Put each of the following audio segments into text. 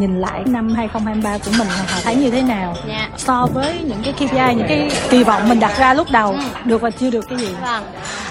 nhìn lại năm 2023 của mình Hòa thấy như thế nào Dạ. so với những cái KPI những cái kỳ vọng mình đặt ra lúc đầu Ừ. được và chưa được cái gì Vâng.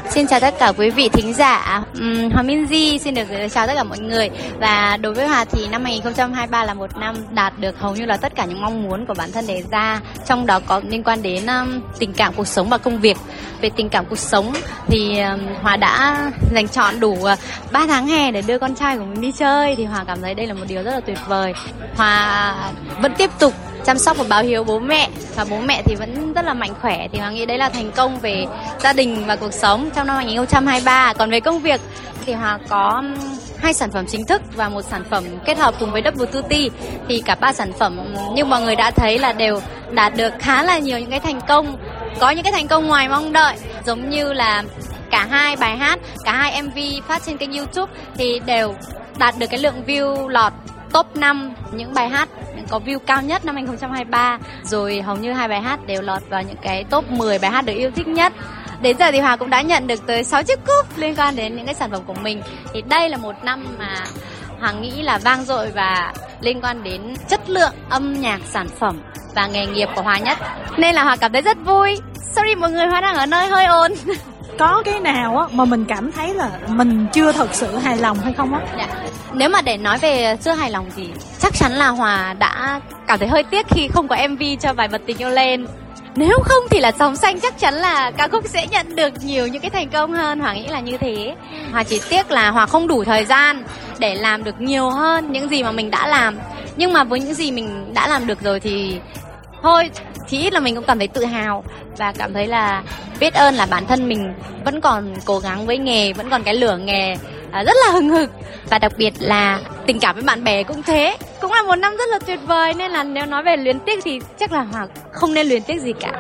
Xin chào tất cả quý vị thính giả. Uhm, Hòa di xin được chào tất cả mọi người. Và đối với Hòa thì năm 2023 là một năm đạt được hầu như là tất cả những mong muốn của bản thân đề ra. Trong đó có liên quan đến um, tình cảm cuộc sống và công việc. Về tình cảm cuộc sống thì um, Hòa đã dành chọn đủ ờ, uh, 3 tháng hè để đưa con trai của mình đi chơi thì Hòa cảm thấy đây là một điều rất là tuyệt vời. Hòa vẫn tiếp tục chăm sóc và báo hiếu bố mẹ. Và bố mẹ thì vẫn rất là mạnh khỏe, thì hoàng nghĩ đấy là thành công về gia đình và cuộc sống trong năm 2023 còn về công việc thì hoàng có um, hai sản phẩm chính thức và một sản phẩm kết hợp cùng với Double Tutti thì cả ba sản phẩm, như mọi người đã thấy là đều đạt được khá là nhiều những cái thành công. Có những cái thành công ngoài mong đợi, giống như là cả hai bài hát, cả hai MV phát trên kênh YouTube thì đều đạt được cái lượng view lọt top 5 những bài hát có view cao nhất năm 2023 rồi hầu như hai bài hát đều lọt vào những cái top 10 bài hát được yêu thích nhất. Đến giờ thì Hòa cũng đã nhận được tới 6 chiếc cúp liên quan đến những cái sản phẩm của mình. Thì đây là một năm mà Hòa nghĩ là vang dội và liên quan đến chất lượng âm nhạc sản phẩm và nghề nghiệp của Hòa nhất. Nên là Hòa cảm thấy rất vui. Sorry mọi người Hòa đang ở nơi hơi ồn. Có cái nào á mà mình cảm thấy là mình chưa thật sự hài lòng hay không á? Dạ. Nếu mà để nói về chưa hài lòng gì chắc chắn là Hòa đã cảm thấy hơi tiếc khi không có MV cho bài bật tình yêu lên. Nếu không thì là sóng xanh chắc chắn là ca khúc sẽ nhận được nhiều những cái thành công hơn. Hòa nghĩ là như thế. Hòa chỉ tiếc là Hòa không đủ thời gian để làm được nhiều hơn những gì mà mình đã làm. Nhưng mà với những gì mình đã làm được rồi thì thôi chỉ ít là mình cũng cảm thấy tự hào và cảm thấy là biết ơn là bản thân mình vẫn còn cố gắng với nghề, vẫn còn cái lửa nghề à, rất là hừng hực. Và đặc biệt là tình cảm với bạn bè cũng thế. Cũng là một năm rất là tuyệt vời nên là nếu nói về luyến tiếc thì chắc là hòa không nên luyến tiếc gì cả.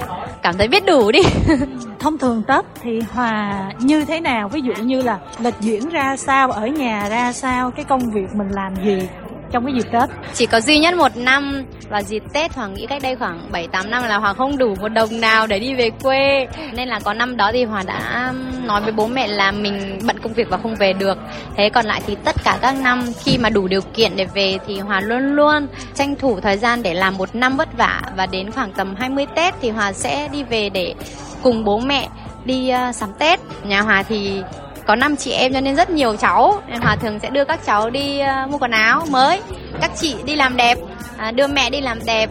Cảm thấy biết đủ đi. Thông thường tết thì hòa như thế nào? Ví dụ như là lịch diễn ra sao ở nhà ra sao cái công việc mình làm gì? Trong cái dịp tết chỉ có duy nhất một năm là dịp Tết Hoàng nghĩ cách đây khoảng 7 8 năm là Hoàng không đủ một đồng nào để đi về quê. Nên là có năm đó thì Hoàng đã nói với bố mẹ là mình bận công việc và không về được. Thế còn lại thì tất cả các năm khi mà đủ điều kiện để về thì Hoàng luôn luôn tranh thủ thời gian để làm một năm vất vả và đến khoảng tầm 20 Tết thì Hoàng sẽ đi về để cùng bố mẹ đi uh, sắm Tết. Nhà Hòa thì có 5 chị em cho nên rất nhiều cháu. Nên Hòa thường sẽ đưa các cháu đi ờ, mua quần áo mới. Các chị đi làm đẹp à, đưa mẹ đi làm đẹp.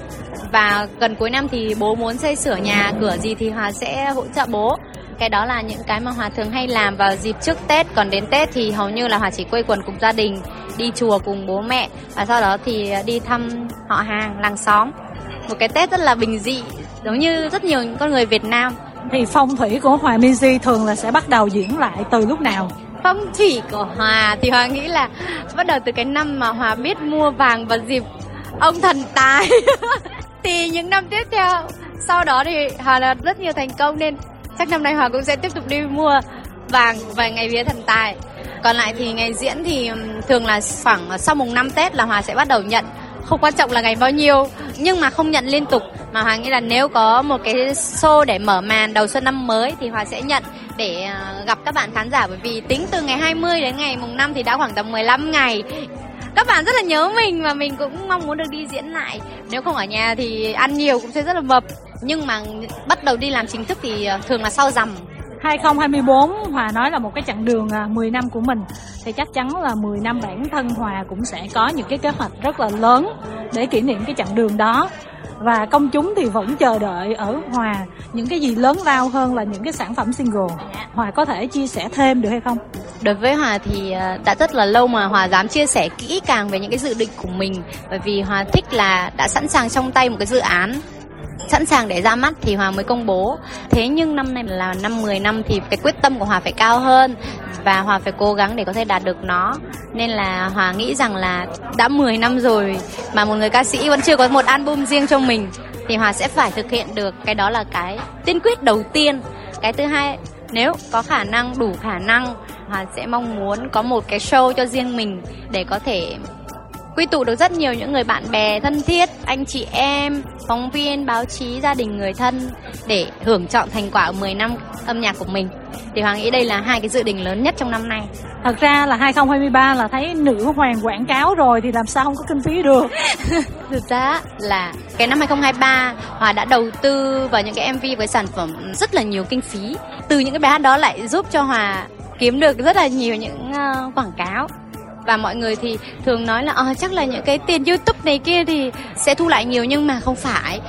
Và gần cuối năm thì bố muốn xây sửa nhà, cửa gì thì Hòa sẽ hỗ trợ bố. Cái đó là những cái mà Hòa thường hay làm vào dịp trước Tết. Còn đến Tết thì hầu như là Hòa chỉ quây quần cùng gia đình, đi chùa cùng bố mẹ. Và sau đó thì ờ, đi thăm họ hàng, làng xóm. Một cái Tết rất là bình dị, giống như rất nhiều những con người Việt Nam thì phong thủy của Hòa Minzy thường là sẽ bắt đầu diễn lại từ lúc nào? Phong thủy của Hòa thì Hòa nghĩ là bắt đầu từ cái năm mà Hòa biết mua vàng vào dịp ông thần tài. Thì những năm tiếp theo, sau đó thì Hòa là rất nhiều thành công nên chắc năm nay Hòa cũng sẽ tiếp tục đi mua vàng vào ngày vía thần tài. Còn lại thì ngày diễn thì thường là khoảng sau mùng 5 Tết là Hòa sẽ bắt đầu nhận không quan trọng là ngày bao nhiêu, nhưng mà không nhận liên tục. Mà hoàng nghĩ là nếu có một cái show để mở màn đầu xuân năm mới thì hoàng sẽ nhận để à, gặp các bạn khán giả. Bởi vì tính từ ngày 20 đến ngày mùng 5 thì đã khoảng tầm 15 ngày. Các bạn rất là nhớ mình và mình cũng mong muốn được đi diễn lại. Nếu không ở nhà thì ăn nhiều cũng sẽ rất là mập. Nhưng mà bắt đầu đi làm chính thức thì à, thường là sau rằm. 2024 Hòa nói là một cái chặng đường à, 10 năm của mình. Thì chắc chắn là 10 năm bản thân Hòa cũng sẽ có những cái kế hoạch rất là lớn để kỷ niệm cái chặng đường đó. Và công chúng thì vẫn chờ đợi ở Hòa những cái gì lớn lao hơn là những cái sản phẩm single. Hòa có thể chia sẻ thêm được hay không? Đối với Hòa thì à, đã rất là lâu mà Hòa dám chia sẻ kỹ càng về những cái dự định của mình. Bởi vì Hòa thích là đã sẵn sàng trong tay một cái dự án sẵn sàng để ra mắt thì Hòa mới công bố. Thế nhưng năm nay là năm 10 năm thì cái quyết tâm của Hòa phải cao hơn và Hòa phải cố gắng để có thể đạt được nó. Nên là Hòa nghĩ rằng là đã 10 năm rồi mà một người ca sĩ vẫn chưa có một album riêng cho mình thì Hòa sẽ phải thực hiện được cái đó là cái tiên quyết đầu tiên. Cái thứ hai, nếu có khả năng, đủ khả năng, Hòa sẽ mong muốn có một cái show cho riêng mình để có thể quy tụ được rất nhiều những người bạn bè thân thiết, anh chị em, phóng viên, báo chí, gia đình, người thân để hưởng chọn thành quả 10 năm âm nhạc của mình. thì Hoàng nghĩ đây là hai cái dự định lớn nhất trong năm nay. Thật ra là 2023 là thấy nữ hoàng quảng cáo rồi thì làm sao không có kinh phí được. Thực ra là cái năm 2023 Hòa đã đầu tư vào những cái MV với sản phẩm rất là nhiều kinh phí. Từ những cái bài hát đó lại giúp cho Hòa kiếm được rất là nhiều những uh, quảng cáo và mọi người thì thường nói là à, chắc là những cái tiền YouTube này kia thì sẽ thu lại nhiều nhưng mà không phải.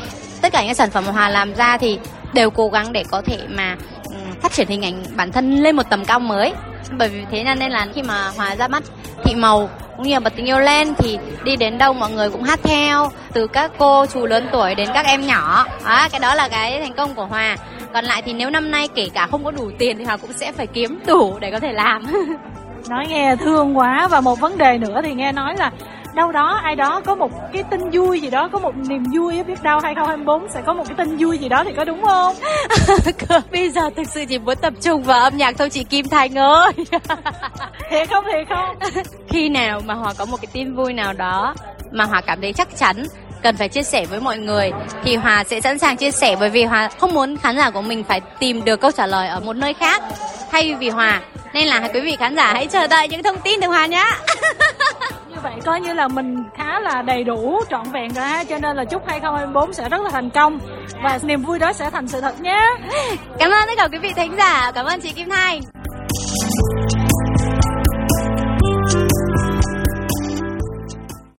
Tất cả những sản phẩm mà Hòa làm ra thì đều cố gắng để có thể mà ừ, phát triển hình ảnh bản thân lên một tầm cao mới. Bởi vì thế nên là khi mà Hòa ra mắt thị màu cũng như là bật tình yêu lên thì đi đến đâu mọi người cũng hát theo từ các cô chú lớn tuổi đến các em nhỏ. Đó, cái đó là cái thành công của Hòa. Còn lại thì nếu năm nay kể cả không có đủ tiền thì Hòa cũng sẽ phải kiếm đủ để có thể làm. nói nghe thương quá. Và một vấn đề nữa thì nghe nói là đâu đó ai đó có một cái tin vui gì đó có một niềm vui biết đâu 2024 sẽ có một cái tin vui gì đó thì có đúng không? Bây giờ thực sự chỉ muốn tập trung vào âm nhạc thôi chị Kim Thành ơi. Thiệt không thiệt không? Khi nào mà họ có một cái tin vui nào đó mà Hòa cảm thấy chắc chắn cần phải chia sẻ với mọi người thì Hòa sẽ sẵn sàng chia sẻ. Bởi vì Hòa không muốn khán giả của mình phải tìm được câu trả lời ở một nơi khác thay vì Hòa. Nên là quý vị khán giả hãy chờ đợi những thông tin từ Hòa nhé như vậy coi như là mình khá là đầy đủ trọn vẹn rồi ha. Cho nên là chúc 2024 sẽ rất là thành công. Và niềm vui đó sẽ thành sự thật nhé. Cảm ơn tất cả quý vị thính giả. Cảm ơn chị Kim Thanh